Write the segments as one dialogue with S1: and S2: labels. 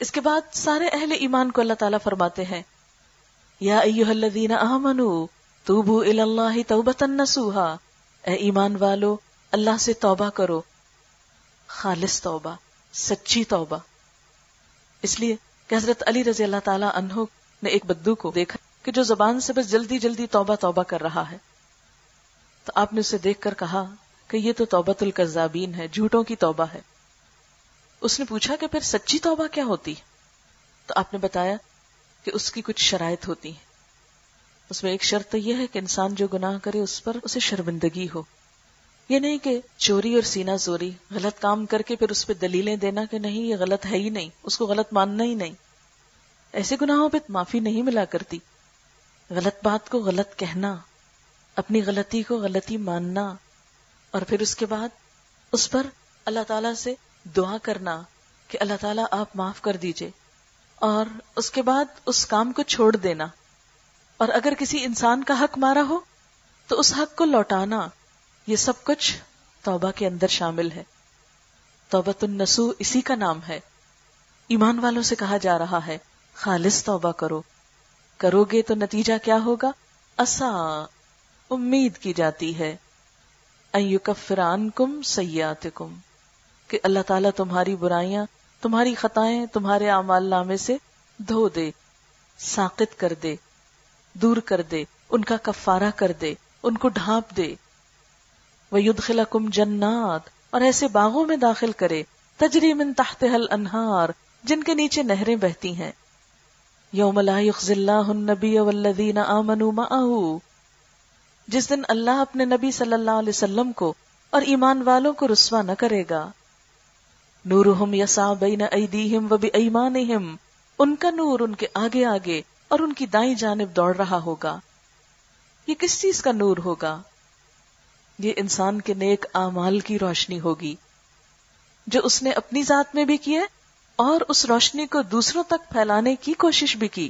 S1: اس کے بعد سارے اہل ایمان کو اللہ تعالیٰ فرماتے ہیں، یا ایوہ الذین آمنوا توبو الاللہ توبتا نسوہا اے ایمان والو، اللہ سے توبہ کرو۔ خالص توبہ، سچی توبہ۔ اس لیے کہ حضرت علی رضی اللہ تعالیٰ عنہ نے ایک بدو کو دیکھا کہ جو زبان سے بس جلدی جلدی توبہ توبہ کر رہا ہے۔ تو آپ نے اسے دیکھ کر کہا کہ یہ تو توبت القذابین ہے، جھوٹوں کی توبہ ہے۔ اس نے پوچھا کہ پھر سچی توبہ کیا ہوتی؟ تو آپ نے بتایا کہ اس کی کچھ شرائط ہوتی ہیں۔ اس میں ایک شرط یہ ہے کہ انسان جو گناہ کرے اس پر اسے شرمندگی ہو۔ یہ نہیں کہ چوری اور سینا زوری، غلط کام کر کے پھر اس پہ دلیلیں دینا کہ نہیں، یہ غلط ہے ہی نہیں، اس کو غلط ماننا ہی نہیں۔ ایسے گناہوں پہ معافی نہیں ملا کرتی۔ غلط بات کو غلط کہنا، اپنی غلطی کو غلطی ماننا اور پھر اس کے بعد اس پر اللہ تعالی سے دعا کرنا کہ اللہ تعالیٰ آپ معاف کر دیجیے اور اس کے بعد اس کام کو چھوڑ دینا۔ اور اگر کسی انسان کا حق مارا ہو تو اس حق کو لوٹانا، یہ سب کچھ توبہ کے اندر شامل ہے۔ توبت النسو اسی کا نام ہے۔ ایمان والوں سے کہا جا رہا ہے، خالص توبہ کرو۔ کرو گے تو نتیجہ کیا ہوگا؟ اصا امید کی جاتی ہے۔ ایوکفران کم سیات کم کہ اللہ تعالیٰ تمہاری برائیاں، تمہاری خطائیں تمہارے اعمال نامے سے دھو دے ساقت کر دے، دور کر دے، ان کا کفارہ کر دے، ان کو ڈھانپ دے۔ وہ کم جنات، اور ایسے باغوں میں داخل کرے۔ تجری من تحت حل انہار جن کے نیچے نہریں بہتی ہیں۔ یوم لا یخز اللہ النبی والذین آمنوا معہو جس دن اللہ اپنے نبی صلی اللہ علیہ وسلم کو اور ایمان والوں کو رسوا نہ کرے گا۔ نورہم یسا بین ایدیہم و بی ایمانہم ان کا نور ان کے آگے آگے اور ان کی دائیں جانب دوڑ رہا ہوگا۔ یہ کس چیز کا نور ہوگا؟ یہ انسان کے نیک اعمال کی روشنی ہوگی۔ جو اس نے اپنی ذات میں بھی کیے اور اس روشنی کو دوسروں تک پھیلانے کی کوشش بھی کی۔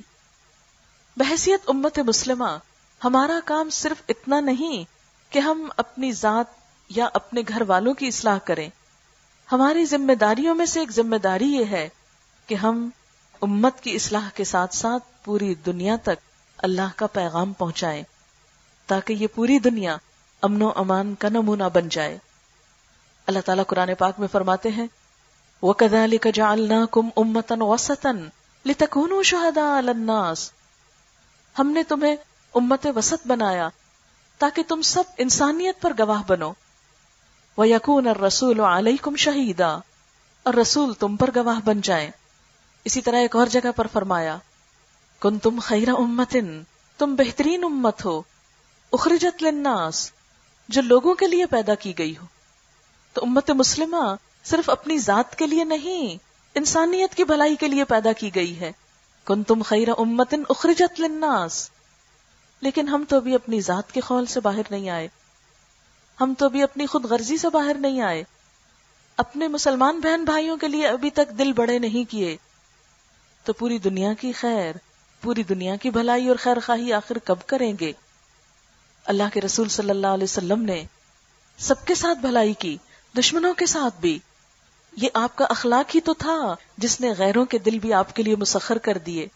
S1: بحثیت امت مسلمہ، ہمارا کام صرف اتنا نہیں کہ ہم اپنی ذات یا اپنے گھر والوں کی اصلاح کریں۔ ہماری ذمہ داریوں میں سے ایک ذمہ داری یہ ہے کہ ہم امت کی اصلاح کے ساتھ ساتھ پوری دنیا تک اللہ کا پیغام پہنچائیں، تاکہ یہ پوری دنیا امن و امان کا نمونہ بن جائے۔ اللہ تعالیٰ قرآن پاک میں فرماتے ہیں وہ کدال کا جالنا کم امتن وسطن لتکون ہم نے تمہیں امت وسط بنایا تاکہ تم سب انسانیت پر گواہ بنو۔ وہ یقون اور رسول علیہ کم شہیدا اور رسول تم پر گواہ بن جائیں۔ اسی طرح ایک اور جگہ پر فرمایا کن تم خیر امتن، تم بہترین امت ہو۔ اخرجت للناس، جو لوگوں کے لیے پیدا کی گئی ہو۔ تو امت مسلمہ صرف اپنی ذات کے لیے نہیں، انسانیت کی بھلائی کے لیے پیدا کی گئی ہے۔ کن تم خیر امتن، اخرجت للناس۔ لیکن ہم تو بھی اپنی ذات کے خول سے باہر نہیں آئے۔ ہم تو بھی اپنی خود غرضی سے باہر نہیں آئے۔ اپنے مسلمان بہن بھائیوں کے لیے ابھی تک دل بڑے نہیں کیے۔ تو پوری دنیا کی خیر، پوری دنیا کی بھلائی اور خیر خواہی آخر کب کریں گے؟ اللہ کے رسول صلی اللہ علیہ وسلم نے سب کے ساتھ بھلائی کی، دشمنوں کے ساتھ بھی۔ یہ آپ کا اخلاق ہی تو تھا جس نے غیروں کے دل بھی آپ کے لیے مسخر کر دیے۔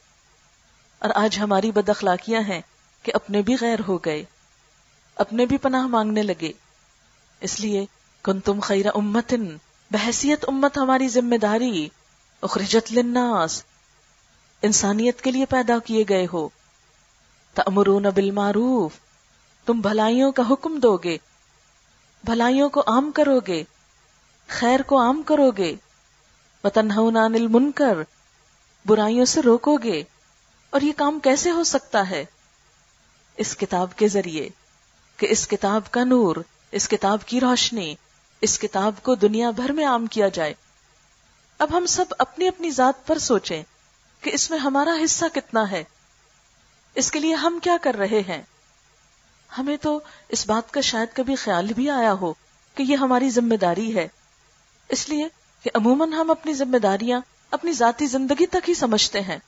S1: اور آج ہماری بد اخلاقیاں ہیں کہ اپنے بھی غیر ہو گئے، اپنے بھی پناہ مانگنے لگے۔ اس لیے کن تم خیر امتن، بحثیت امت ہماری ذمہ داری، اخرجت للناس، انسانیت کے لیے پیدا کیے گئے ہو۔ تمرون بالمعروف، تم بھلائیوں کا حکم دو گے، بھلائیوں کو عام کرو گے، خیر کو عام کرو گے۔ وطن المنکر، برائیوں سے روکو گے۔ اور یہ کام کیسے ہو سکتا ہے؟ اس کتاب کے ذریعے، کہ اس کتاب کا نور اس کتاب کی روشنی، اس کتاب کو دنیا بھر میں عام کیا جائے۔ اب ہم سب اپنی اپنی ذات پر سوچیں کہ اس میں ہمارا حصہ کتنا ہے۔ اس کے لیے ہم کیا کر رہے ہیں؟ ہمیں تو اس بات کا شاید کبھی خیال بھی آیا ہو کہ یہ ہماری ذمہ داری ہے۔ اس لیے کہ عموماً ہم اپنی ذمہ داریاں اپنی ذاتی زندگی تک ہی سمجھتے ہیں،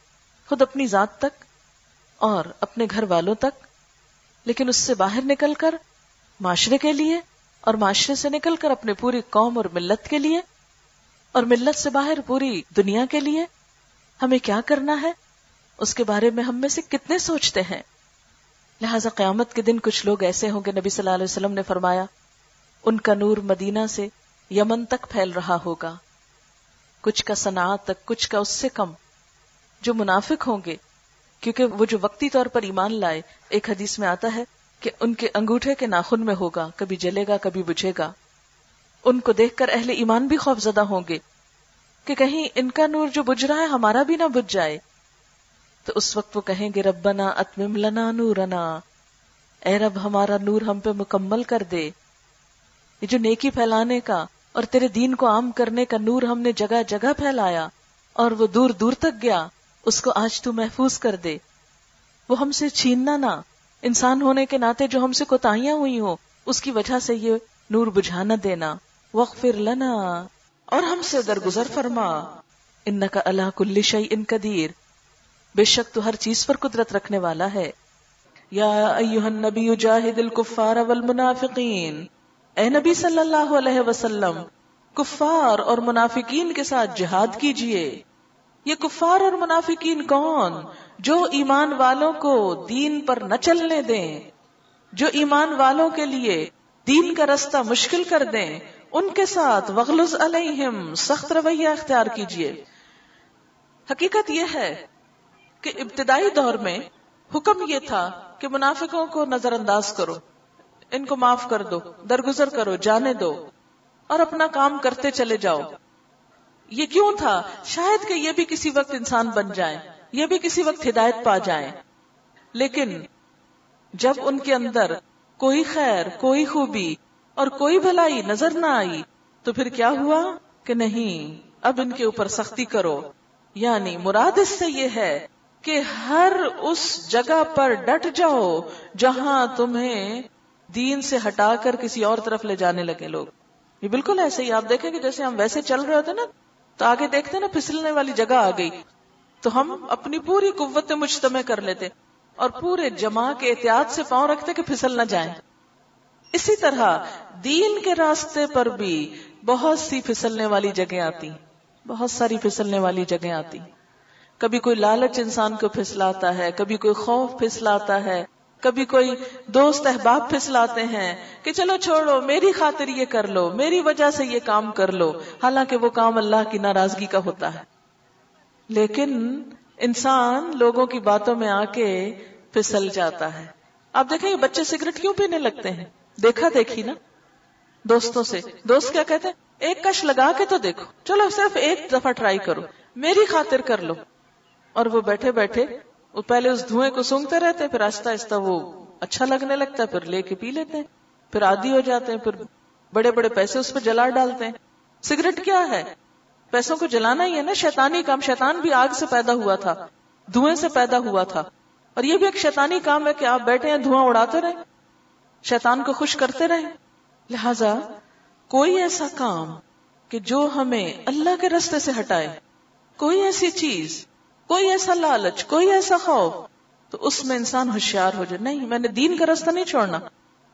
S1: خود اپنی ذات تک اور اپنے گھر والوں تک، لیکن اس سے باہر نکل کر معاشرے کے لیے اور معاشرے سے نکل کر اپنے پوری قوم اور ملت کے لیے اور ملت سے باہر پوری دنیا کے لیے ہمیں کیا کرنا ہے؟ اس کے بارے میں ہم میں سے کتنے سوچتے ہیں؟ لہذا قیامت کے دن کچھ لوگ ایسے ہوں گے، نبی صلی اللہ علیہ وسلم نے فرمایا، ان کا نور مدینہ سے یمن تک پھیل رہا ہوگا۔ کچھ کا صنعت تک، کچھ کا اس سے کم۔ جو منافق ہوں گے، کیونکہ وہ جو وقتی طور پر ایمان لائے، ایک حدیث میں آتا ہے کہ ان کے انگوٹھے کے ناخن میں ہوگا، کبھی جلے گا، کبھی بجھے گا۔ ان کو دیکھ کر اہل ایمان بھی خوف زدہ ہوں گے کہ کہیں ان کا نور جو بج رہا ہے ہمارا بھی نہ بج جائے۔ تو اس وقت وہ کہیں گے، ربنا اتمم لنا نورنا۔ اے رب، ہمارا نور ہم پہ مکمل کر دے۔ یہ جو نیکی پھیلانے کا اور تیرے دین کو عام کرنے کا نور ہم نے جگہ جگہ پھیلایا اور وہ دور دور تک گیا، اس کو آج تو محفوظ کر دے۔ وہ ہم سے چھیننا نہ۔ انسان ہونے کے ناطے جو ہم سے کوتاہیاں ہوئی ہوں، اس کی وجہ سے یہ نور بجھانا دینا۔ وغفر لنا۔ اور ہم سے درگزر فرما۔ ان کا اللہ کل شعی ان قدیر بے شک تو ہر چیز پر قدرت رکھنے والا ہے۔ یا ایوہ النبی جاہد الکفار والمنافقین۔ اے نبی صلی اللہ علیہ وسلم، کفار اور منافقین کے ساتھ جہاد کیجیے۔ یہ کفار اور منافقین کون؟ جو ایمان والوں کو دین پر نہ چلنے دیں، جو ایمان والوں کے لیے دین کا رستہ مشکل کر دیں، ان کے ساتھ وغلز علیہم سخت رویہ اختیار کیجیے۔ حقیقت یہ ہے کہ ابتدائی دور میں حکم یہ تھا کہ منافقوں کو نظر انداز کرو، ان کو معاف کر دو، درگزر کرو، جانے دو، اور اپنا کام کرتے چلے جاؤ۔ یہ کیوں تھا؟ شاید کہ یہ بھی کسی وقت انسان بن جائیں۔ یہ بھی کسی وقت ہدایت پا جائیں۔ لیکن جب ان کے اندر کوئی خیر، کوئی خوبی اور کوئی بھلائی نظر نہ آئی، تو پھر کیا ہوا؟ کہ نہیں، اب ان کے اوپر سختی کرو۔ یعنی مراد اس سے یہ ہے کہ ہر اس جگہ پر ڈٹ جاؤ جہاں تمہیں دین سے ہٹا کر کسی اور طرف لے جانے لگے لوگ۔ یہ بالکل ایسے ہی، آپ دیکھیں کہ جیسے ہم ویسے چل رہے ہوتے نا، تو آگے دیکھتے نا، پھسلنے والی جگہ آ گئی۔ تو ہم اپنی پوری قوت مجتمع کر لیتے اور پورے جمع کے احتیاط سے پاؤں رکھتے کہ پھسل نہ جائیں۔ اسی طرح دین کے راستے پر بھی بہت سی پھسلنے والی جگہ آتی بہت ساری پھسلنے والی جگہ آتی کبھی کوئی لالچ انسان کو پھسلاتا ہے، کبھی کوئی خوف پھسلاتا ہے، کبھی کوئی دوست احباب پھسلاتے ہیں کہ چلو چھوڑو، میری خاطر یہ کر لو، میری وجہ سے یہ کام کر لو۔ حالانکہ وہ کام اللہ کی ناراضگی کا ہوتا ہے۔ لیکن انسان لوگوں کی باتوں میں آ کے پھسل جاتا ہے۔ آپ دیکھیں یہ بچے سگریٹ کیوں پینے لگتے ہیں؟ دیکھا دیکھی نا؟ دوستوں سے۔ دوست کیا کہتے ہیں؟ ایک کش لگا کے تو دیکھو۔ چلو صرف ایک دفعہ ٹرائی کرو۔ میری خاطر کر لو۔ اور وہ بیٹھے بیٹھے وہ پہلے اس دھوئیں کو سونگتے رہتے پھر آہستہ آہستہ وہ اچھا لگنے لگتا ہے، پھر لے کے پی لیتے ہیں، پھر آدھی ہو جاتے ہیں، پھر بڑے بڑے پیسے اس پہ جلا ڈالتے ہیں۔ سگریٹ کیا ہے؟ پیسوں کو جلانا ہی ہے نا؟ شیطانی کام، شیطان بھی آگ سے پیدا ہوا تھا، دھوئیں سے پیدا ہوا تھا۔ اور یہ بھی ایک شیطانی کام ہے کہ آپ بیٹھے ہیں، دھواں اڑاتے رہے شیطان کو خوش کرتے رہے لہذا کوئی ایسا کام کہ جو ہمیں اللہ کے رستے سے ہٹائے، کوئی ایسی چیز، کوئی ایسا لالچ، کوئی ایسا خوف، تو اس میں انسان ہوشیار ہو جائے۔ نہیں، میں نے دین کا راستہ نہیں چھوڑنا۔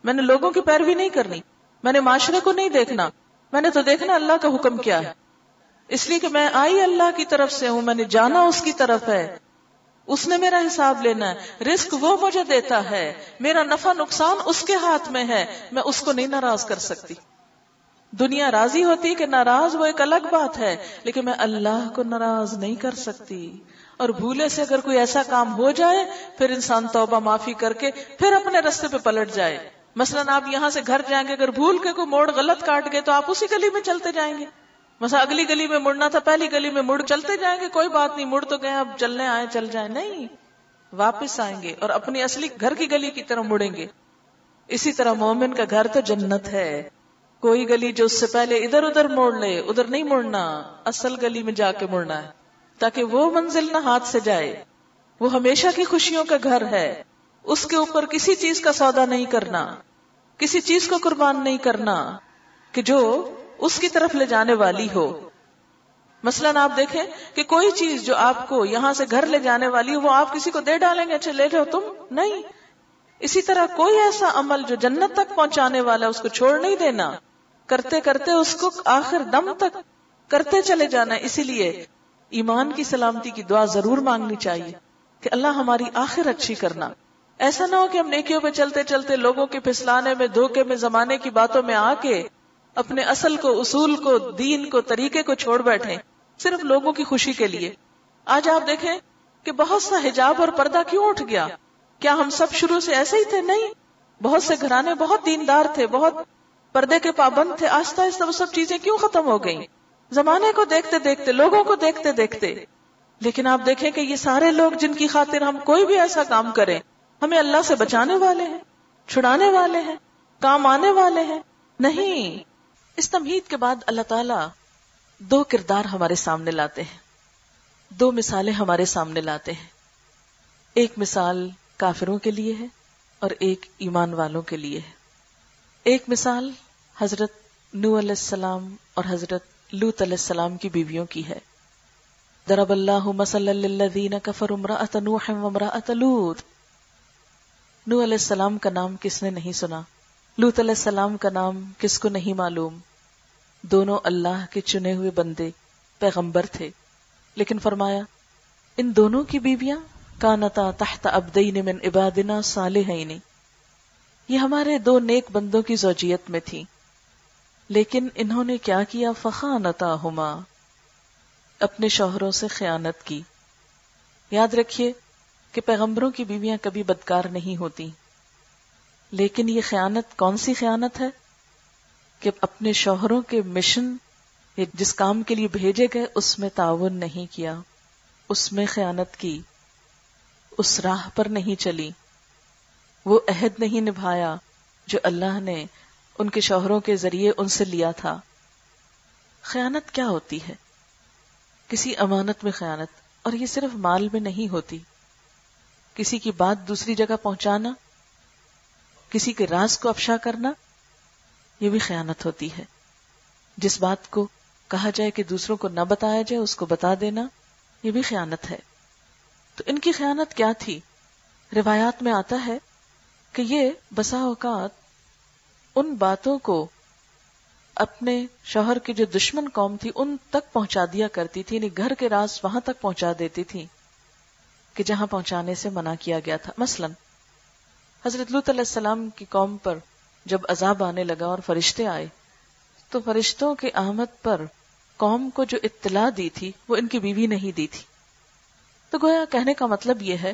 S1: میں نے لوگوں کی پیروی نہیں کرنی۔ میں نے معاشرے کو نہیں دیکھنا۔ میں نے تو دیکھنا اللہ کا حکم کیا ہے۔ اس لیے کہ میں آئی اللہ کی طرف سے ہوں، میں نے جانا اس کی طرف ہے۔ اس نے میرا حساب لینا ہے۔ رسک وہ مجھے دیتا ہے۔ میرا نفع نقصان اس کے ہاتھ میں ہے۔ میں اس کو نہیں ناراض کر سکتی۔ دنیا راضی ہوتی کہ ناراض وہ ایک الگ بات ہے، لیکن میں اللہ کو ناراض نہیں کر سکتی۔ اور بھولے سے اگر کوئی ایسا کام ہو جائے، پھر انسان توبہ معافی کر کے پھر اپنے رستے پہ پلٹ جائے۔ مثلا آپ یہاں سے گھر جائیں گے، اگر بھول کے کوئی موڑ غلط کاٹ گئے تو آپ اسی گلی میں چلتے جائیں گے۔ مثلا اگلی گلی میں مڑنا تھا، پہلی گلی میں مڑ، چلتے جائیں گے، کوئی بات نہیں، مڑ تو گئے اب چلنے آئے چل جائیں۔ نہیں، واپس آئیں گے اور اپنی اصلی گھر کی گلی کی طرح مڑیں گے۔ اسی طرح مومن کا گھر تو جنت ہے۔ کوئی گلی جو اس سے پہلے ادھر ادھر موڑ لے، ادھر نہیں مڑنا اصل گلی میں جا کے مڑنا ہے، تاکہ وہ منزل نہ ہاتھ سے جائے۔ وہ ہمیشہ کی خوشیوں کا گھر ہے۔ اس کے اوپر کسی چیز کا سودا نہیں کرنا، کسی چیز کو قربان نہیں کرنا کہ جو اس کی طرف لے جانے والی ہو۔ مثلا آپ دیکھیں کہ کوئی چیز جو آپ کو یہاں سے گھر لے جانے والی ہو، وہ آپ کسی کو دے ڈالیں گے اچھا لے جاؤ تم۔ نہیں۔ اسی طرح کوئی ایسا عمل جو جنت تک پہنچانے والا اس کو چھوڑ نہیں دینا، کرتے کرتے اس کو آخر دم تک کرتے چلے جانا۔ اسی لیے ایمان کی سلامتی کی دعا ضرور مانگنی چاہیے کہ اللہ ہماری آخر اچھی کرنا۔ ایسا نہ ہو کہ ہم نیکیوں پہ چلتے چلتے، لوگوں کے پھسلانے میں، دھوکے میں، زمانے کی باتوں میں آ کے اپنے اصل کو، اصول کو، دین کو، طریقے کو چھوڑ بیٹھے، صرف لوگوں کی خوشی کے لیے۔ آج آپ دیکھیں کہ بہت سا حجاب اور پردہ کیوں اٹھ گیا؟ کیا ہم سب شروع سے ایسے ہی تھے؟ نہیں۔ بہت سے گھرانے بہت دیندار تھے، بہت پردے کے پابند تھے۔ آہستہ آہستہ وہ سب چیزیں کیوں ختم ہو گئیں؟ زمانے کو دیکھتے دیکھتے، لوگوں کو دیکھتے دیکھتے۔ لیکن آپ دیکھیں کہ یہ سارے لوگ جن کی خاطر ہم کوئی بھی ایسا کام کریں، ہمیں اللہ سے بچانے والے ہیں، چھڑانے والے ہیں، کام آنے والے ہیں۔ نہیں۔ اس تمہید کے بعد اللہ تعالی دو کردار ہمارے سامنے لاتے ہیں۔ دو مثالیں ہمارے سامنے لاتے ہیں۔ ایک مثال کافروں کے لیے ہے اور ایک ایمان والوں کے لیے ہے۔ ایک مثال حضرت نو علیہ السلام اور حضرت لوت علیہ السلام کی بیویوں کی ہے۔ درب اللہ مسل الذین کفر امرأت نوح لوت نو علیہ السلام کا نام کس نے نہیں سنا؟ لوت علیہ السلام کا نام کس کو نہیں معلوم؟ دونوں اللہ کے چنے ہوئے بندے پیغمبر تھے۔ لیکن فرمایا، ان دونوں کی بیویاں، کانتا تحت ابدین من عبادنا صالحین۔ یہ ہمارے دو نیک بندوں کی زوجیت میں تھی لیکن انہوں نے کیا کیا؟ فخانتا ہما اپنے شوہروں سے خیانت کی۔ یاد رکھیے کہ پیغمبروں کی بیویاں کبھی بدکار نہیں ہوتی۔ لیکن یہ خیانت کون سی خیانت ہے؟ کہ اپنے شوہروں کے مشن جس کام کے لیے بھیجے گئے، اس میں تعاون نہیں کیا، اس میں خیانت کی، اس راہ پر نہیں چلی۔ وہ عہد نہیں نبھایا جو اللہ نے ان کے شوہروں کے ذریعے ان سے لیا تھا۔ خیانت کیا ہوتی ہے؟ کسی امانت میں خیانت، اور یہ صرف مال میں نہیں ہوتی۔ کسی کی بات دوسری جگہ پہنچانا، کسی کے راز کو افشا کرنا یہ بھی خیانت ہوتی ہے۔ جس بات کو کہا جائے کہ دوسروں کو نہ بتایا جائے، اس کو بتا دینا، یہ بھی خیانت ہے۔ تو ان کی خیانت کیا تھی؟ روایات میں آتا ہے کہ یہ بسا اوقات ان باتوں کو اپنے شوہر کی جو دشمن قوم تھی، ان تک پہنچا دیا کرتی تھی یعنی گھر کے راز وہاں تک پہنچا دیتی تھی کہ جہاں پہنچانے سے منع کیا گیا تھا۔ مثلا، حضرت لط علیہ السلام کی قوم پر جب عذاب آنے لگا اور فرشتے آئے، تو فرشتوں کے آمد پر قوم کو جو اطلاع دی تھی، وہ ان کی بیوی نہیں دی تھی۔ تو گویا کہنے کا مطلب یہ ہے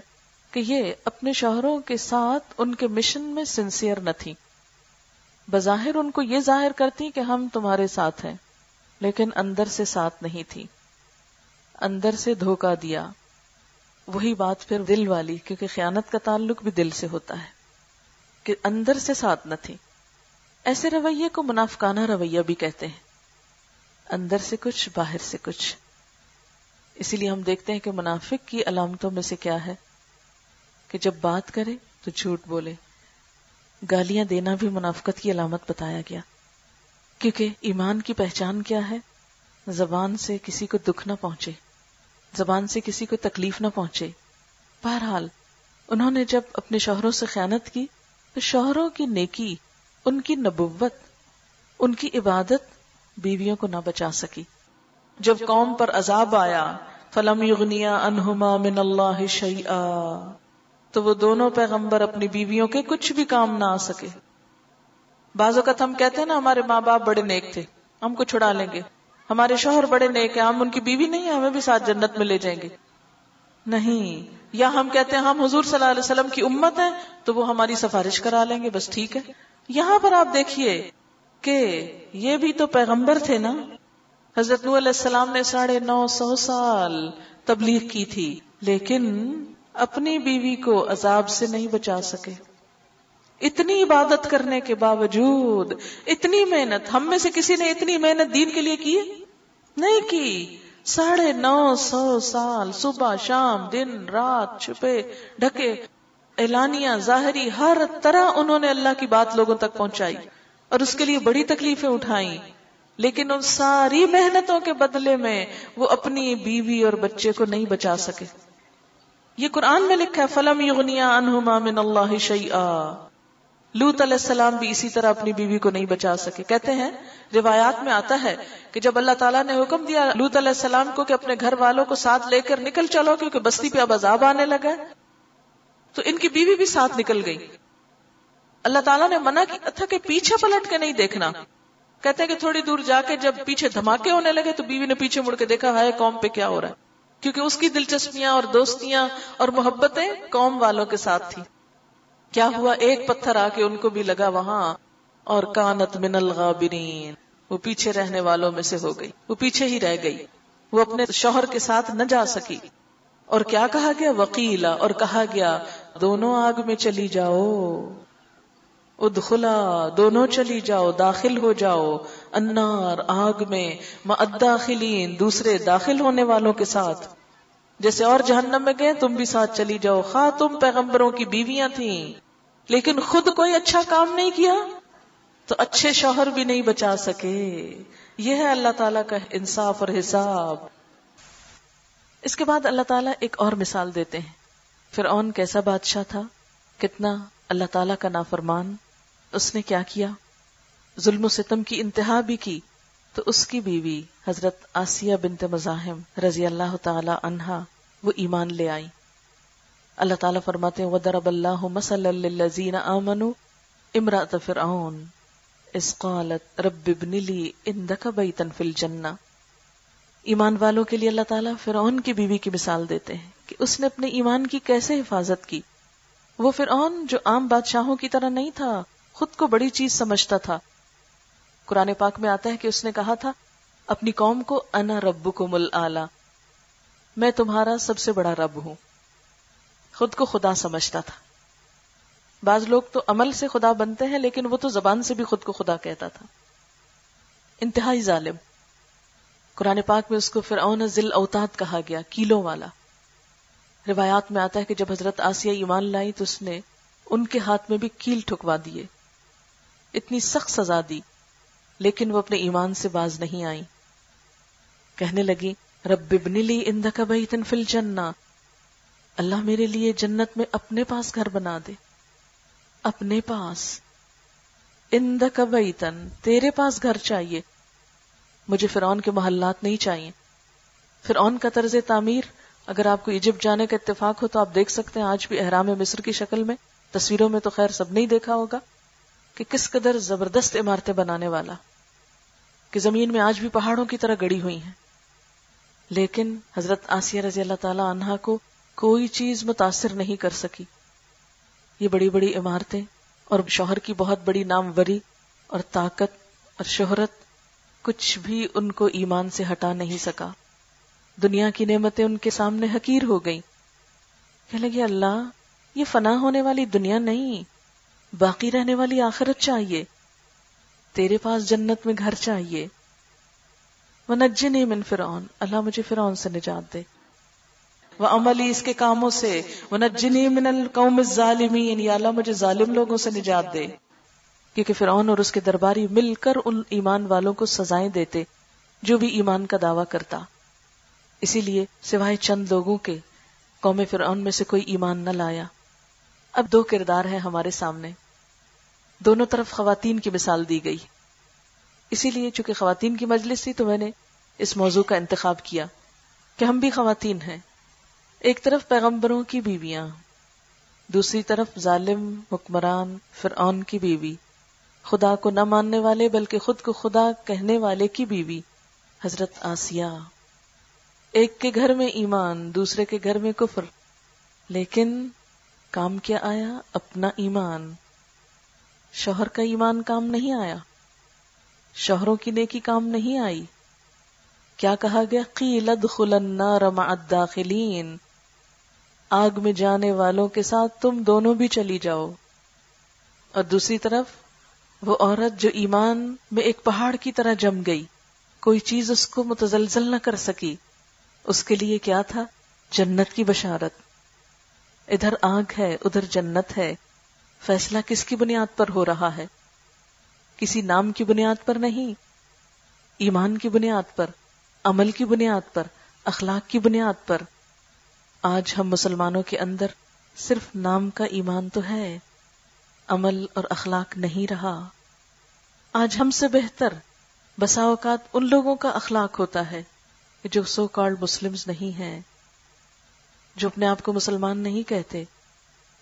S1: کہ یہ اپنے شوہروں کے ساتھ ان کے مشن میں سنسیئر نہ تھی بظاہر ان کو یہ ظاہر کرتی کہ ہم تمہارے ساتھ ہیں، لیکن اندر سے ساتھ نہیں تھی۔ اندر سے دھوکا دیا۔ وہی بات پھر دل والی، کیونکہ خیانت کا تعلق بھی دل سے ہوتا ہے، کہ اندر سے ساتھ نہ تھی۔ ایسے رویے کو منافقانہ رویہ بھی کہتے ہیں۔ اندر سے کچھ، باہر سے کچھ۔ اسی لیے ہم دیکھتے ہیں کہ منافق کی علامتوں میں سے کیا ہے کہ جب بات کرے تو جھوٹ بولے۔ گالیاں دینا بھی منافقت کی علامت بتایا گیا۔ کیونکہ ایمان کی پہچان کیا ہے؟ زبان سے کسی کو دکھ نہ پہنچے۔ زبان سے کسی کو تکلیف نہ پہنچے۔ بہرحال، انہوں نے جب اپنے شوہروں سے خیانت کی تو شوہروں کی نیکی ان کی نبوت ان کی عبادت بیویوں کو نہ بچا سکی۔ جب قوم پر عذاب آیا فلم یغنیا انہما من اللہ شیئا تو وہ دونوں پیغمبر اپنی بیویوں کے کچھ بھی کام نہ آ سکے۔ بعض اوقات ہم کہتے ہیں نا ہمارے ماں باپ بڑے نیک تھے ہم کو چھڑا لیں گے۔ ہمارے شوہر بڑے نیک ہیں ہم ان کی بیوی نہیں ہیں ہمیں بھی ساتھ جنت میں لے جائیں گے۔ نہیں یا ہم کہتے ہیں ہم حضور صلی اللہ علیہ وسلم کی امت ہیں تو وہ ہماری سفارش کرا لیں گے بس ٹھیک ہے۔ یہاں پر آپ دیکھیے کہ یہ بھی تو پیغمبر تھے نا۔ حضرت نو علیہ السلام نے ساڑھے نو سو سال تبلیغ کی تھی، لیکن اپنی بیوی کو عذاب سے نہیں بچا سکے۔ اتنی عبادت کرنے کے باوجود اتنی محنت، ہم میں سے کسی نے اتنی محنت دین کے لیے کی؟ نہیں کی۔ ساڑھے نو سو سال صبح، شام، دن، رات، چھپے، ڈھکے۔ اعلانیہ، ظاہری، ہر طرح انہوں نے اللہ کی بات لوگوں تک پہنچائی اور اس کے لیے بڑی تکلیفیں اٹھائی لیکن ان ساری محنتوں کے بدلے میں وہ اپنی بیوی اور بچے کو نہیں بچا سکے۔ یہ قرآن میں لکھا ہے، فلم یغنیا انہما من اللہ شیئا لوت علیہ السلام بھی اسی طرح اپنی بیوی کو نہیں بچا سکے۔ کہتے ہیں، روایات میں آتا ہے کہ جب اللہ تعالیٰ نے حکم دیا لوت علیہ السلام کو کہ اپنے گھر والوں کو ساتھ لے کر نکل چلو کیونکہ بستی پہ اب عذاب آنے لگا تو ان کی بیوی بھی ساتھ نکل گئی۔ اللہ تعالیٰ نے منع کیا تھا کہ پیچھے پلٹ کے نہیں دیکھنا۔ کہتے ہیں کہ تھوڑی دور جا کے جب پیچھے دھماکے ہونے لگے تو بیوی نے پیچھے مڑ کے دیکھا، ہائے، قوم پہ کیا ہو رہا ہے؟ کیونکہ اس کی دلچسپیاں اور دوستیاں اور محبتیں قوم والوں کے ساتھ تھی کیا ہوا؟ ایک پتھر آ کے ان کو بھی لگا وہاں۔ اور کانت من الغابرین، وہ پیچھے رہنے والوں میں سے ہو گئی۔ وہ پیچھے ہی رہ گئی۔ وہ اپنے شوہر کے ساتھ نہ جا سکی۔ اور کیا کہا گیا؟ وکیلا اور کہا گیا دونوں آگ میں چلی جاؤ۔ ادخلا، دونوں چلی جاؤ، داخل ہو جاؤ۔ انار، آگ میں مداخلین دوسرے داخل ہونے والوں کے ساتھ۔ جیسے اور جہنم میں گئے، تم بھی ساتھ چلی جاؤ۔ خواہ تم پیغمبروں کی بیویاں تھیں، لیکن خود کوئی اچھا کام نہیں کیا۔ تو اچھے شوہر بھی نہیں بچا سکے۔ یہ ہے اللہ تعالیٰ کا انصاف اور حساب۔ اس کے بعد اللہ تعالیٰ ایک اور مثال دیتے ہیں۔ پھر اون کیسا بادشاہ تھا؟ کتنا اللہ تعالیٰ کا نافرمان؟ اس نے کیا کیا؟ ظلم و ستم کی انتہا بھی کی تو اس کی بیوی حضرت آسیہ بنت مزاحم رضی اللہ تعالی عنہا وہ ایمان لے آئی اللہ تعالیٰ فرماتے ہیں وَدَرَبَ اللَّهُ مَسَلَ لِلَّذِينَ آمَنُوا امرأة فرعون اس قالت رب ابن لی اندک بیتن فی الجنہ ایمان والوں کے لیے اللہ تعالیٰ فرعون کی بیوی کی مثال دیتے ہیں۔ کہ اس نے اپنے ایمان کی کیسے حفاظت کی؟ وہ فرعون جو عام بادشاہوں کی طرح نہیں تھا، خود کو بڑی چیز سمجھتا تھا۔ قرآن پاک میں آتا ہے کہ اس نے کہا تھا، اپنی قوم کو انا رب کو مل آلہ میں تمہارا سب سے بڑا رب ہوں۔ خود کو خدا سمجھتا تھا۔ بعض لوگ تو عمل سے خدا بنتے ہیں، لیکن وہ تو زبان سے بھی خود کو خدا کہتا تھا۔ انتہائی ظالم۔ قرآن پاک میں اس کو فرعون ذل اوتاد کہا گیا، کیلوں والا۔ روایات میں آتا ہے کہ جب حضرت آسیہ ایمان لائی تو اس نے ان کے ہاتھ میں بھی کیل ٹھکوا دیے۔ اتنی سخت سزا دی، لیکن وہ اپنے ایمان سے باز نہیں آئی کہنے لگی، رب ابن لی اندک بیتن فی الجنہ۔ اللہ میرے لیے جنت میں اپنے پاس گھر بنا دے۔ اپنے پاس۔ اندک بیتن، تیرے پاس گھر چاہیے۔ مجھے فرعون کے محلات نہیں چاہیے۔ فرعون کا طرز تعمیر اگر آپ کو ایجپٹ جانے کا اتفاق ہو تو آپ دیکھ سکتے ہیں آج بھی احرام مصر کی شکل میں، تصویروں میں تو خیر سب نہیں دیکھا ہوگا کہ کس قدر زبردست عمارتیں بنانے والا کہ زمین میں آج بھی پہاڑوں کی طرح گڑی ہوئی ہیں۔ لیکن حضرت آسیہ رضی اللہ تعالی عنہا کو کوئی چیز متاثر نہیں کر سکی۔ یہ بڑی بڑی عمارتیں اور شوہر کی بہت بڑی ناموری اور طاقت اور شہرت کچھ بھی ان کو ایمان سے ہٹا نہیں سکا۔ دنیا کی نعمتیں ان کے سامنے حقیر ہو گئی کہ لگے، اللہ، یہ فنا ہونے والی دنیا نہیں، باقی رہنے والی آخرت چاہیے، تیرے پاس جنت میں گھر چاہیے۔ وہ من فرعون، اللہ مجھے فرعون سے نجات دے۔ وہ عملی اس کے کاموں سے وہ من القوم الظالمین یا اللہ مجھے ظالم لوگوں سے نجات دے۔ کیونکہ فرعون اور اس کے درباری مل کر ان ایمان والوں کو سزائیں دیتے، جو بھی ایمان کا دعویٰ کرتا۔ اسی لیے سوائے چند لوگوں کے قوم فرعون میں سے کوئی ایمان نہ لایا۔ اب دو کردار ہیں ہمارے سامنے۔ دونوں طرف خواتین کی مثال دی گئی۔ اسی لیے چونکہ خواتین کی مجلس تھی تو میں نے اس موضوع کا انتخاب کیا کہ ہم بھی خواتین ہیں۔ ایک طرف پیغمبروں کی بیویاں، دوسری طرف ظالم، حکمران، فرعون کی بیوی۔ خدا کو نہ ماننے والے بلکہ خود کو خدا کہنے والے کی بیوی، حضرت آسیہ۔ ایک کے گھر میں ایمان، دوسرے کے گھر میں کفر۔ لیکن کام کیا آیا؟ اپنا ایمان۔ شوہر کا ایمان کام نہیں آیا۔ شوہروں کی نیکی کام نہیں آئی۔ کیا کہا گیا؟ قیلد النار مع الداخلین۔ آگ میں جانے والوں کے ساتھ تم دونوں بھی چلی جاؤ۔ اور دوسری طرف، وہ عورت جو ایمان میں ایک پہاڑ کی طرح جم گئی۔ کوئی چیز اس کو متزلزل نہ کر سکی۔ اس کے لیے کیا تھا؟ جنت کی بشارت۔ ادھر آگ ہے، ادھر جنت ہے۔ فیصلہ کس کی بنیاد پر ہو رہا ہے؟ کسی نام کی بنیاد پر نہیں۔ ایمان کی بنیاد پر، عمل کی بنیاد پر، اخلاق کی بنیاد پر۔ آج ہم مسلمانوں کے اندر صرف نام کا ایمان تو ہے۔ عمل اور اخلاق نہیں رہا۔ آج ہم سے بہتر، بسا اوقات ان لوگوں کا اخلاق ہوتا ہے۔ جو سو کالڈ مسلم نہیں ہیں، جو اپنے آپ کو مسلمان نہیں کہتے،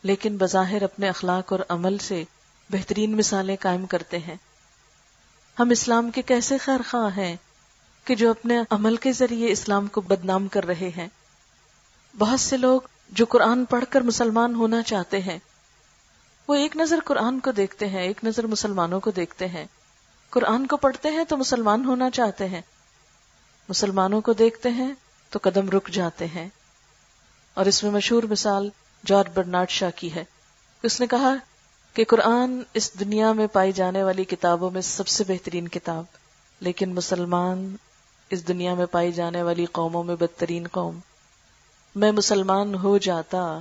S1: لیکن بظاہر اپنے اخلاق اور عمل سے بہترین مثالیں قائم کرتے ہیں۔ ہم اسلام کے کیسے خیر خواہ ہیں کہ جو اپنے عمل کے ذریعے اسلام کو بدنام کر رہے ہیں۔ بہت سے لوگ جو قرآن پڑھ کر مسلمان ہونا چاہتے ہیں، وہ ایک نظر قرآن کو دیکھتے ہیں، ایک نظر مسلمانوں کو دیکھتے ہیں۔ قرآن کو پڑھتے ہیں تو مسلمان ہونا چاہتے ہیں۔ مسلمانوں کو دیکھتے ہیں تو قدم رک جاتے ہیں۔ اور اس میں مشہور مثال جارج برنارڈ شاہ کی ہے۔ اس نے کہا کہ قرآن اس دنیا میں پائی جانے والی کتابوں میں سب سے بہترین کتاب، لیکن مسلمان اس دنیا میں پائی جانے والی قوموں میں بدترین قوم۔ میں مسلمان ہو جاتا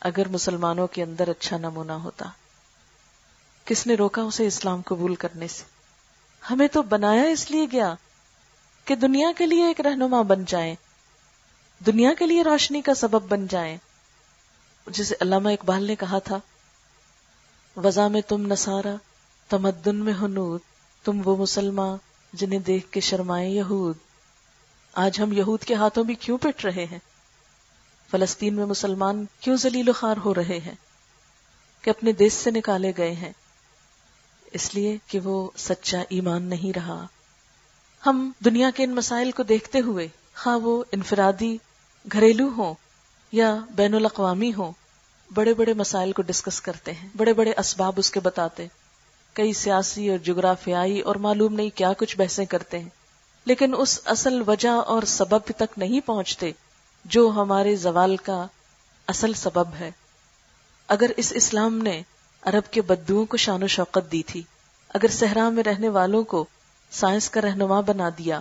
S1: اگر مسلمانوں کے اندر اچھا نمونہ ہوتا۔ کس نے روکا اسے اسلام قبول کرنے سے؟ ہمیں تو بنایا اس لیے گیا۔ کہ دنیا کے لیے ایک رہنما بن جائیں، دنیا کے لیے روشنی کا سبب بن جائیں۔ جسے علامہ اقبال نے کہا تھا وزا میں تم نسارا تمدن میں ہنود تم وہ مسلمان جنہیں دیکھ کے شرمائے یہود۔ آج ہم یہود کے ہاتھوں بھی کیوں پٹ رہے ہیں؟ فلسطین میں مسلمان کیوں ذلیل و خار ہو رہے ہیں؟ کہ اپنے دیش سے نکالے گئے ہیں۔ اس لیے کہ وہ سچا ایمان نہیں رہا۔ ہم دنیا کے ان مسائل کو دیکھتے ہوئے خواہ وہ انفرادی، گھریلو ہوں یا بین الاقوامی ہوں، بڑے بڑے مسائل کو ڈسکس کرتے ہیں، بڑے بڑے اسباب اس کے بتاتے کئی سیاسی اور جغرافیائی اور معلوم نہیں کیا کچھ بحثیں کرتے ہیں۔ لیکن اس اصل وجہ اور سبب تک نہیں پہنچتے جو ہمارے زوال کا اصل سبب ہے۔ اگر اس اسلام نے عرب کے بدوؤں کو شان و شوقت دی تھی، اگر صحرا میں رہنے والوں کو سائنس کا رہنما بنا دیا،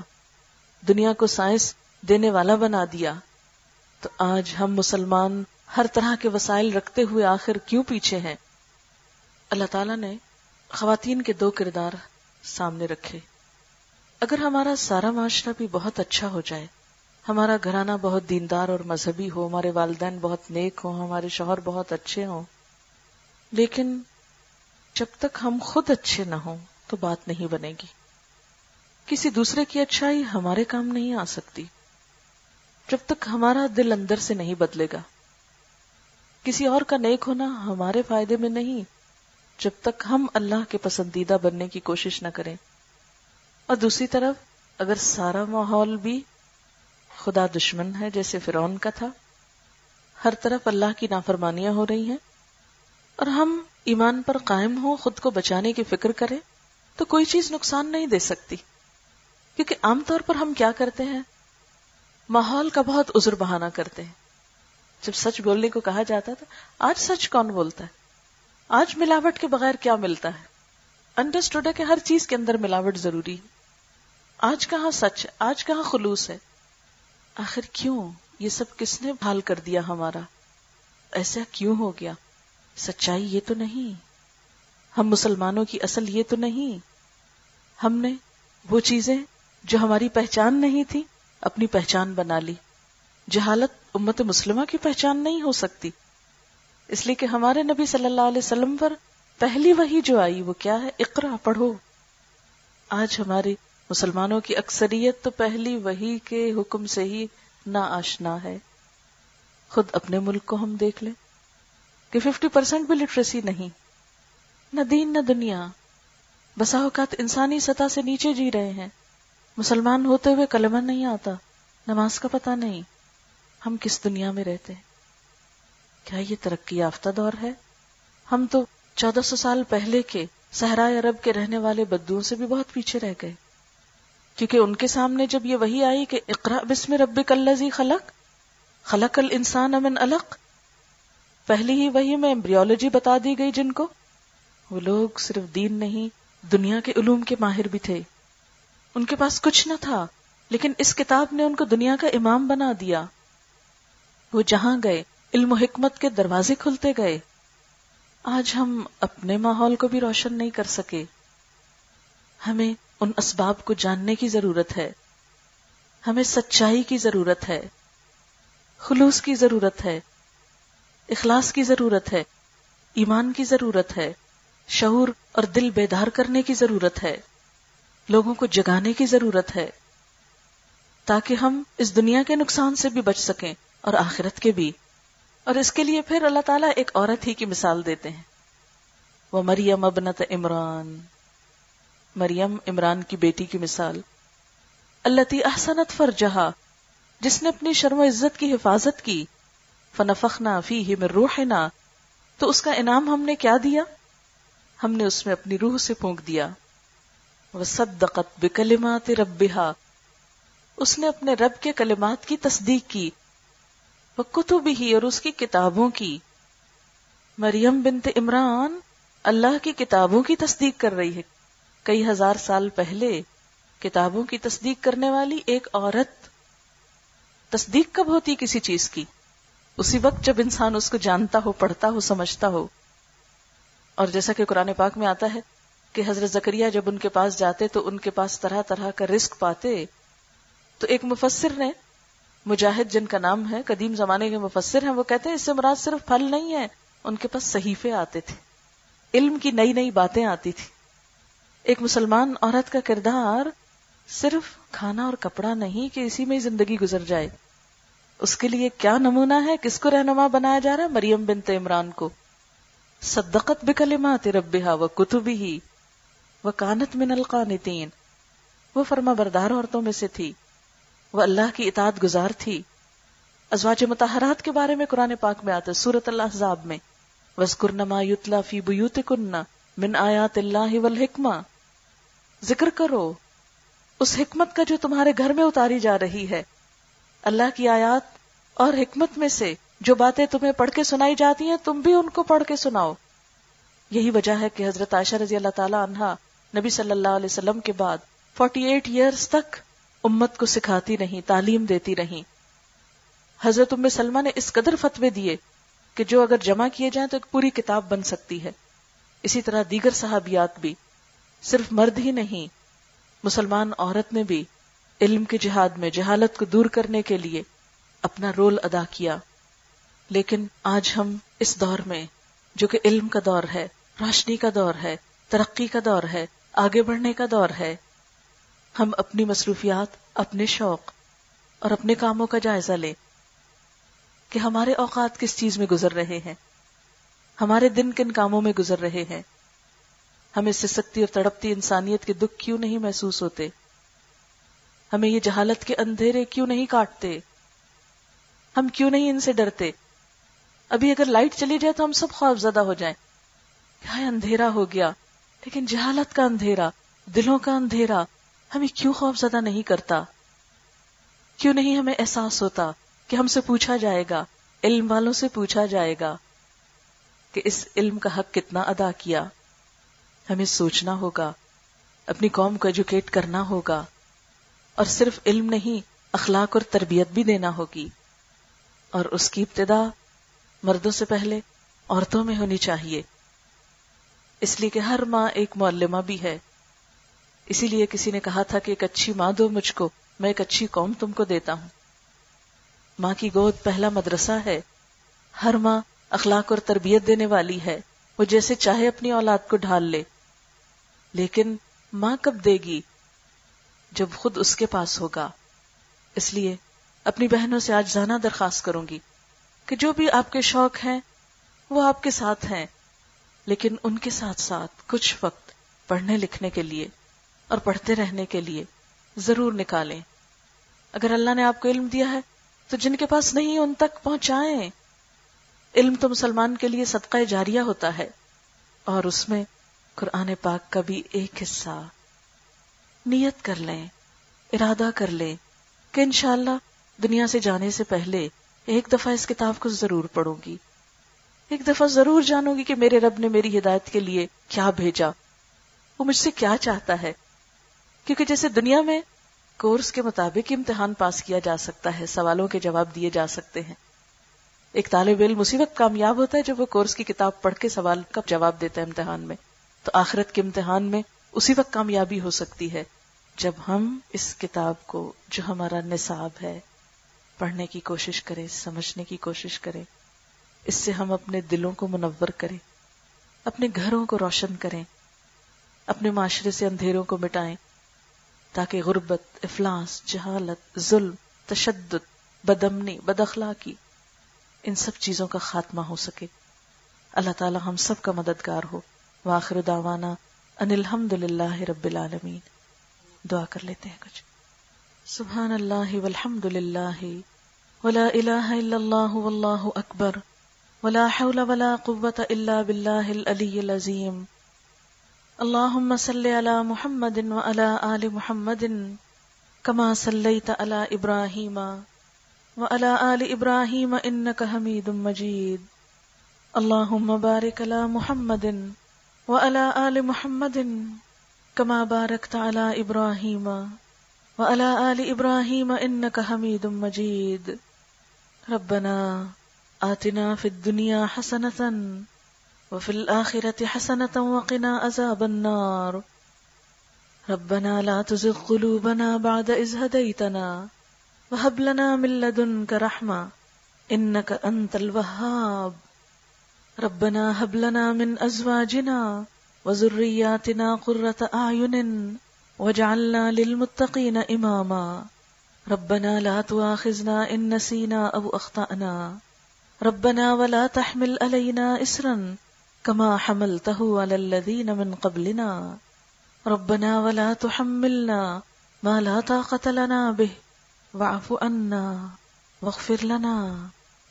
S1: دنیا کو سائنس دینے والا بنا دیا، تو آج ہم مسلمان ہر طرح کے وسائل رکھتے ہوئے آخر کیوں پیچھے ہیں؟ اللہ تعالیٰ نے خواتین کے دو کردار سامنے رکھے۔ اگر ہمارا سارا معاشرہ بھی بہت اچھا ہو جائے، ہمارا گھرانہ بہت دیندار اور مذہبی ہو، ہمارے والدین بہت نیک ہوں، ہمارے شوہر بہت اچھے ہوں، لیکن جب تک ہم خود اچھے نہ ہوں تو بات نہیں بنے گی۔ کسی دوسرے کی اچھائی ہمارے کام نہیں آ سکتی۔ جب تک ہمارا دل اندر سے نہیں بدلے گا۔ کسی اور کا نیک ہونا ہمارے فائدے میں نہیں۔ جب تک ہم اللہ کے پسندیدہ بننے کی کوشش نہ کریں۔ اور دوسری طرف، اگر سارا ماحول بھی خدا دشمن ہے جیسے فرعون کا تھا، ہر طرف اللہ کی نافرمانیاں ہو رہی ہیں۔ اور ہم ایمان پر قائم ہو خود کو بچانے کی فکر کریں، تو کوئی چیز نقصان نہیں دے سکتی۔ کیونکہ عام طور پر ہم کیا کرتے ہیں؟ ماحول کا بہت عذر بہانا کرتے ہیں۔ جب سچ بولنے کو کہا جاتا تھا، آج سچ کون بولتا ہے؟ آج ملاوٹ کے بغیر کیا ملتا ہے؟ انڈرسٹوڈ ہے کہ ہر چیز کے اندر ملاوٹ ضروری ہے۔ آج کہاں سچ ہے؟ آج کہاں خلوص ہے؟ آخر کیوں یہ سب کس نے بھال کر دیا ہمارا؟ ایسا کیوں ہو گیا؟ سچائی یہ تو نہیں۔ ہم مسلمانوں کی اصل یہ تو نہیں۔ ہم نے وہ چیزیں جو ہماری پہچان نہیں تھی، اپنی پہچان بنا لی۔ جہالت امت مسلمہ کی پہچان نہیں ہو سکتی۔ اس لیے کہ ہمارے نبی صلی اللہ علیہ وسلم پر پہلی وہی جو آئی وہ کیا ہے؟ اقرا، پڑھو۔ آج ہماری مسلمانوں کی اکثریت تو پہلی وہی کے حکم سے ہی نہ آشنا ہے۔ خود اپنے ملک کو ہم دیکھ لیں کہ ففٹی پرسینٹ بھی لٹریسی نہیں۔ نہ دین، نہ دنیا۔ بسا اوقات انسانی سطح سے نیچے جی رہے ہیں۔ مسلمان ہوتے ہوئے کلمہ نہیں آتا، نماز کا پتہ نہیں، ہم کس دنیا میں رہتے ہیں؟ کیا یہ ترقی یافتہ دور ہے؟ ہم تو چودہ سو سال پہلے کے صحرائے عرب کے رہنے والے بدوؤں سے بھی بہت پیچھے رہ گئے۔ کیونکہ ان کے سامنے جب یہ وہی آئی کہ اقرا بسم رب کلزی خلق خلق الانسان امن الق پہلی ہی وہی میں ایمبریولوجی بتا دی گئی جن کو، وہ لوگ صرف دین نہیں، دنیا کے علوم کے ماہر بھی تھے۔ ان کے پاس کچھ نہ تھا، لیکن اس کتاب نے ان کو دنیا کا امام بنا دیا۔ وہ جہاں گئے، علم و حکمت کے دروازے کھلتے گئے۔ آج ہم اپنے ماحول کو بھی روشن نہیں کر سکے۔ ہمیں ان اسباب کو جاننے کی ضرورت ہے۔ ہمیں سچائی کی ضرورت ہے۔ خلوص کی ضرورت ہے۔ اخلاص کی ضرورت ہے۔ ایمان کی ضرورت ہے۔ شعور اور دل بیدار کرنے کی ضرورت ہے۔ لوگوں کو جگانے کی ضرورت ہے تاکہ ہم اس دنیا کے نقصان سے بھی بچ سکیں اور آخرت کے بھی۔ اور اس کے لیے پھر اللہ تعالیٰ ایک عورت ہی کی مثال دیتے ہیں۔ وہ مریم ابنت عمران۔ مریم عمران کی بیٹی کی مثال۔ اللہ احسنت فر جہاں جس نے اپنی شرم و عزت کی حفاظت کی۔ فنفخنا فی میں روح تو اس کا انعام ہم نے کیا دیا؟ ہم نے اس میں اپنی روح سے پھونک دیا۔ وہ صدقت بکلمات ربها اس نے اپنے رب کے کلمات کی تصدیق کی وہ کتب ہی اور اس کی کتابوں کی۔ مریم بنت عمران اللہ کی کتابوں کی تصدیق کر رہی ہے۔ کئی ہزار سال پہلے کتابوں کی تصدیق کرنے والی ایک عورت تصدیق کب ہوتی کسی چیز کی؟ اسی وقت جب انسان اس کو جانتا ہو، پڑھتا ہو، سمجھتا ہو۔ اور جیسا کہ قرآن پاک میں آتا ہے کہ حضرت زکریہ جب ان کے پاس جاتے تو ان کے پاس طرح طرح کا رسک پاتے۔ تو ایک مفسر نے، مجاہد جن کا نام ہے، قدیم زمانے کے مفسر ہیں، وہ کہتے ہیں اس سے مراد صرف پھل نہیں ہے، ان کے پاس صحیفے آتے تھے۔ علم کی نئی نئی باتیں آتی تھی ایک مسلمان عورت کا کردار صرف کھانا اور کپڑا نہیں کہ اسی میں زندگی گزر جائے۔ اس کے لیے کیا نمونہ ہے؟ کس کو رہنما بنایا جا رہا ہے؟ مریم بنت عمران کو۔ صدقت بکلمات ربها وکتبه وکانت من القانتین۔ وہ فرما بردار عورتوں میں سے تھی۔ وہ اللہ کی اطاعت گزار تھی۔ ازواج متحرات کے بارے میں قرآن پاک میں آتا ہے سورت اللہ حزاب میں۔ وَذْكُرْنَ مَا يُتْلَى فِي بُيُوتِكُنَّ مِنْ آیات اللہ والحکمہ۔ ذکر کرو، اس حکمت کا جو تمہارے گھر میں اتاری جا رہی ہے۔ اللہ کی آیات اور حکمت میں سے جو باتیں تمہیں پڑھ کے سنائی جاتی ہیں، تم بھی ان کو پڑھ کے سناؤ۔ یہی وجہ ہے کہ حضرت عائشہ رضی اللہ تعالی عنہ نبی صلی اللہ علیہ وسلم کے بعد 48 ایٹ ایئرس تک امت کو سکھاتی رہی، تعلیم دیتی رہی۔ حضرت ام سلمہ نے اس قدر فتوے دیے کہ جو اگر جمع کیے جائیں تو ایک پوری کتاب بن سکتی ہے۔ اسی طرح دیگر صحابیات بھی۔ صرف مرد ہی نہیں، مسلمان عورت نے بھی علم کے جہاد میں جہالت کو دور کرنے کے لیے اپنا رول ادا کیا۔ لیکن آج ہم اس دور میں، جو کہ علم کا دور ہے، روشنی کا دور ہے، ترقی کا دور ہے آگے بڑھنے کا دور ہے۔ ہم اپنی مصروفیات، اپنے شوق اور اپنے کاموں کا جائزہ لیں کہ ہمارے اوقات کس چیز میں گزر رہے ہیں۔ ہمارے دن کن کاموں میں گزر رہے ہیں۔ ہمیں سسکتی اور تڑپتی انسانیت کے دکھ کیوں نہیں محسوس ہوتے؟ ہمیں یہ جہالت کے اندھیرے کیوں نہیں کاٹتے؟ ہم کیوں نہیں ان سے ڈرتے؟ ابھی اگر لائٹ چلی جائے تو ہم سب خوف زدہ ہو جائیں۔ ہائے اندھیرا ہو گیا؟ لیکن جہالت کا اندھیرا، دلوں کا اندھیرا ہمیں کیوں خوف زدہ نہیں کرتا؟ کیوں نہیں ہمیں احساس ہوتا کہ ہم سے پوچھا جائے گا، علم والوں سے پوچھا جائے گا کہ اس علم کا حق کتنا ادا کیا؟ ہمیں سوچنا ہوگا، اپنی قوم کو ایجوکیٹ کرنا ہوگا اور صرف علم نہیں، اخلاق اور تربیت بھی دینا ہوگی۔ اور اس کی ابتدا مردوں سے پہلے، عورتوں میں ہونی چاہیے۔ اس لیے کہ ہر ماں ایک معلمہ بھی ہے۔ اسی لیے کسی نے کہا تھا کہ ایک اچھی ماں دو مجھ کو، میں ایک اچھی قوم تم کو دیتا ہوں۔ ماں کی گود پہلا مدرسہ ہے۔ ہر ماں اخلاق اور تربیت دینے والی ہے۔ وہ جیسے چاہے اپنی اولاد کو ڈھال لے۔ لیکن ماں کب دے گی؟ جب خود اس کے پاس ہوگا۔ اس لیے اپنی بہنوں سے آج جانا درخواست کروں گی کہ جو بھی آپ کے شوق ہیں، وہ آپ کے ساتھ ہیں۔ لیکن ان کے ساتھ ساتھ کچھ وقت پڑھنے لکھنے کے لیے اور پڑھتے رہنے کے لیے ضرور نکالیں۔ اگر اللہ نے آپ کو علم دیا ہے، تو جن کے پاس نہیں ان تک پہنچائیں۔ علم تو مسلمان کے لیے صدقہ جاریہ ہوتا ہے اور اس میں قرآن پاک کا بھی ایک حصہ۔ نیت کر لیں، ارادہ کر لیں کہ انشاءاللہ دنیا سے جانے سے پہلے ایک دفعہ اس کتاب کو ضرور پڑھوں گی۔ ایک دفعہ ضرور جانوں گی کہ میرے رب نے میری ہدایت کے لیے کیا بھیجا۔ وہ مجھ سے کیا چاہتا ہے؟ کیونکہ جیسے دنیا میں کورس کے مطابق امتحان پاس کیا جا سکتا ہے، سوالوں کے جواب دیے جا سکتے ہیں۔ ایک طالب علم اسی وقت کامیاب ہوتا ہے جب وہ کورس کی کتاب پڑھ کے سوال کا جواب دیتا ہے امتحان میں۔ تو آخرت کے امتحان میں اسی وقت کامیابی ہو سکتی ہے جب ہم اس کتاب کو، جو ہمارا نصاب ہے، پڑھنے کی کوشش کریں، سمجھنے کی کوشش کریں۔ اس سے ہم اپنے دلوں کو منور کریں، اپنے گھروں کو روشن کریں، اپنے معاشرے سے اندھیروں کو مٹائیں، تاکہ غربت، افلاس، جہالت، ظلم، تشدد، بدمنی، بداخلاقی، ان سب چیزوں کا خاتمہ ہو سکے۔ اللہ تعالی ہم سب کا مددگار ہو۔ واخر دعوانا ان الحمد للہ رب العالمین۔ دعا کر لیتے ہیں کچھ۔ سبحان اللہ والحمد للہ ولا الہ الا اللہ واللہ اکبر۔ ولا حول ولا قوة الا باللہ العلی العظیم اللہم صلی علی محمد وعلى آل محمد کما صلیت علی ابراہیم وعلى آل ابراہیم انکا حمید مجید اللہم بارک علی محمد وعلى آل محمد كما باركت على إبراهيم وعلى آل إبراهيم إنك حميد مجيد. ربنا آتنا في الدنيا حسنة وفي الآخرة حسنة وقنا عذاب النار. ربنا لا تزغ قلوبنا بعد إذ هديتنا وهب لنا من لدنك رحمة إنك أنت الوهاب. ربنا هب لنا من ازواجنا وذرياتنا قرة اعين واجعلنا للمتقين اماما ربنا لا تؤاخذنا ان نسينا او اخطأنا ربنا ولا تحمل علينا اسرا كما حملته على الذين من قبلنا. ربنا ولا تحملنا ما لا طاقة لنا به. واعف عنا واغفر لنا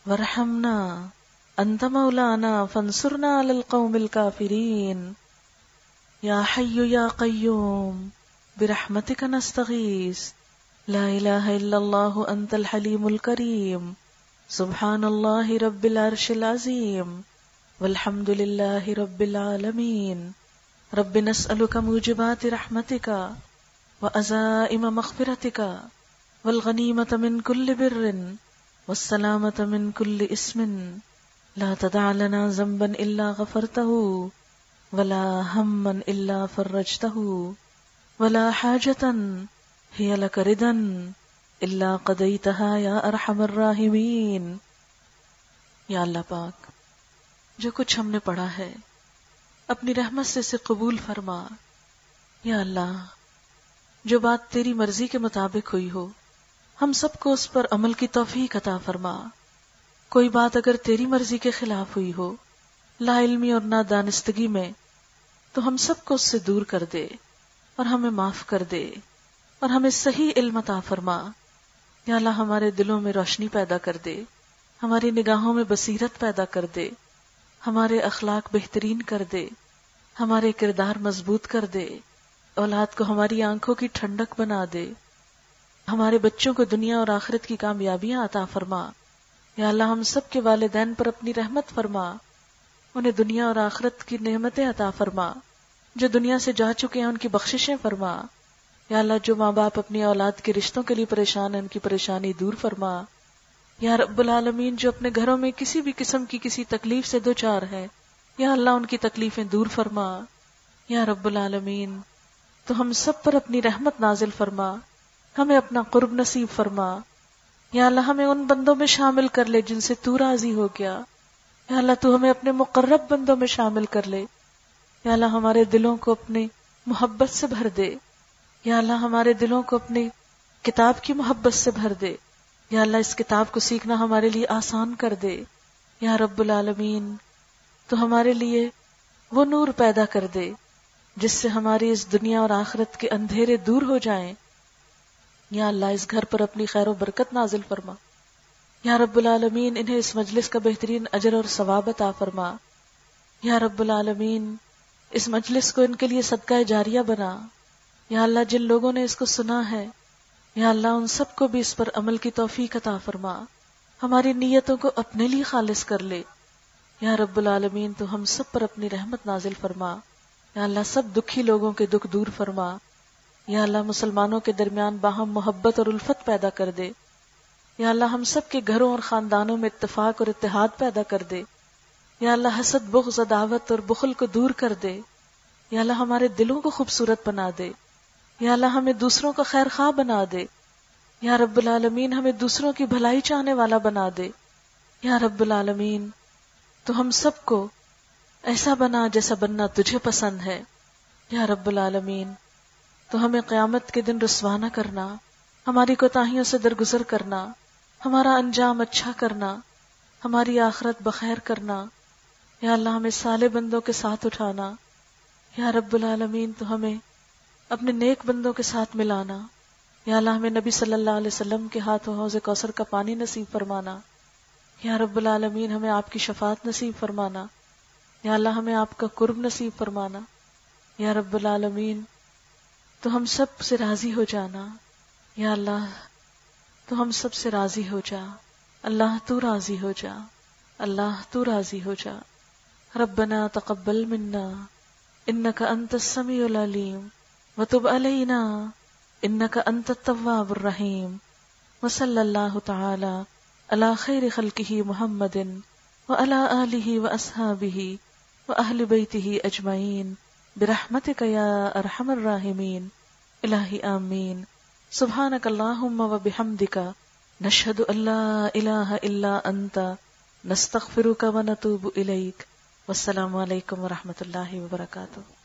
S1: وارحمنا. انت مولانا فانصرنا على القوم الكافرين. يا حي يا قيوم، برحمتك نستغيث. لا اله الا الله انت الحليم الكريم. سبحان الله رب العرش العظيم والحمد لله رب العالمين رب نسألك موجبات رحمتك وأزائم مغفرتك والغنيمة من كل بر والسلامة من كل اسم لا تدع لنا ذنبا الا غفرته ولا هما الا فرجته ولا حاجة هي لك ردا الا قضيتها يا ارحم الراحمين۔ یا اللہ پاک، جو کچھ ہم نے پڑھا ہے، اپنی رحمت سے اسے قبول فرما۔ یا اللہ، جو بات تیری مرضی کے مطابق ہوئی ہو، ہم سب کو اس پر عمل کی توفیق عطا فرما۔ کوئی بات اگر تیری مرضی کے خلاف ہوئی ہو، لا علمی اور نہ دانستگی میں، تو ہم سب کو اس سے دور کر دے اور ہمیں معاف کر دے اور ہمیں صحیح علم عطا فرما۔ یا اللہ ہمارے دلوں میں روشنی پیدا کر دے، ہماری نگاہوں میں بصیرت پیدا کر دے، ہمارے اخلاق بہترین کر دے، ہمارے کردار مضبوط کر دے، اولاد کو ہماری آنکھوں کی ٹھنڈک بنا دے۔ ہمارے بچوں کو دنیا اور آخرت کی کامیابیاں عطا فرما۔ یا اللہ ہم سب کے والدین پر اپنی رحمت فرما۔ انہیں دنیا اور آخرت کی نعمتیں عطا فرما۔ جو دنیا سے جا چکے ہیں، ان کی بخششیں فرما۔ یا اللہ جو ماں باپ اپنی اولاد کے رشتوں کے لیے پریشان ہیں، ان کی پریشانی دور فرما۔ یا رب العالمین، جو اپنے گھروں میں کسی بھی قسم کی کسی تکلیف سے دو چار ہے یا اللہ ان کی تکلیفیں دور فرما۔ یا رب العالمین، تو ہم سب پر اپنی رحمت نازل فرما۔ ہمیں اپنا قرب نصیب فرما۔ یا اللہ، ہمیں ان بندوں میں شامل کر لے جن سے تو راضی ہو گیا۔ یا اللہ، تو ہمیں اپنے مقرب بندوں میں شامل کر لے۔ یا اللہ، ہمارے دلوں کو اپنی محبت سے بھر دے۔ یا اللہ ہمارے دلوں کو اپنی کتاب کی محبت سے بھر دے۔ یا اللہ اس کتاب کو سیکھنا ہمارے لیے آسان کر دے۔ یا رب العالمین، تو ہمارے لیے وہ نور پیدا کر دے، جس سے ہماری اس دنیا اور آخرت کے اندھیرے دور ہو جائیں۔ یا اللہ اس گھر پر اپنی خیر و برکت نازل فرما۔ یا رب العالمین، انہیں اس مجلس کا بہترین اجر اور ثواب عطا فرما۔ یا رب العالمین، اس مجلس کو ان کے لیے صدقہ جاریہ بنا۔ یا اللہ جن لوگوں نے اس کو سنا ہے، یا اللہ ان سب کو بھی اس پر عمل کی توفیق عطا فرما۔ ہماری نیتوں کو اپنے لیے خالص کر لے۔ یا رب العالمین، تو ہم سب پر اپنی رحمت نازل فرما۔ یا اللہ سب دکھی لوگوں کے دکھ دور فرما۔ یا اللہ مسلمانوں کے درمیان باہم محبت اور الفت پیدا کر دے۔ یا اللہ ہم سب کے گھروں اور خاندانوں میں اتفاق اور اتحاد پیدا کر دے۔ یا اللہ حسد، بغض، عداوت اور بخل کو دور کر دے۔ یا اللہ ہمارے دلوں کو خوبصورت بنا دے۔ یا اللہ ہمیں دوسروں کا خیر خواہ بنا دے۔ یا رب العالمین ہمیں دوسروں کی بھلائی چاہنے والا بنا دے۔ یا رب العالمین، تو ہم سب کو ایسا بنا جیسا بننا تجھے پسند ہے۔ یا رب العالمین، تو ہمیں قیامت کے دن رسوانہ کرنا، ہماری کوتاہیوں سے درگزر کرنا، ہمارا انجام اچھا کرنا، ہماری آخرت بخیر کرنا۔ یا اللہ ہمیں سالے بندوں کے ساتھ اٹھانا۔ یا رب العالمین، تو ہمیں اپنے نیک بندوں کے ساتھ ملانا، یا اللہ ہمیں نبی صلی اللہ علیہ وسلم کے ہاتھ حوض کوثر کا پانی نصیب فرمانا۔ یا رب العالمین ہمیں آپ کی شفاعت نصیب فرمانا۔ یا اللہ ہمیں آپ کا قرب نصیب فرمانا۔ یا رب العالمین، تو ہم سب سے راضی ہو جانا۔ یا اللہ، تو ہم سب سے راضی ہو جا۔ اللہ، تو راضی ہو جا۔ اللہ، تو راضی ہو جا۔ ربنا تقبل منا۔ انك انت السميع العليم وتب علينا انك انت التواب الرحيم. وصلى الله تعالى على خير خلقه محمد وعلى اله واصحابه واهل بيته اجمعين برحمتك يا ارحم الراحمين. الہی آمین سبحانك اللهم وبحمدك نشهد ان لا اله الا انت نستغفرك ونتوب اليك والسلام علیکم ورحمۃ اللہ وبرکاتہ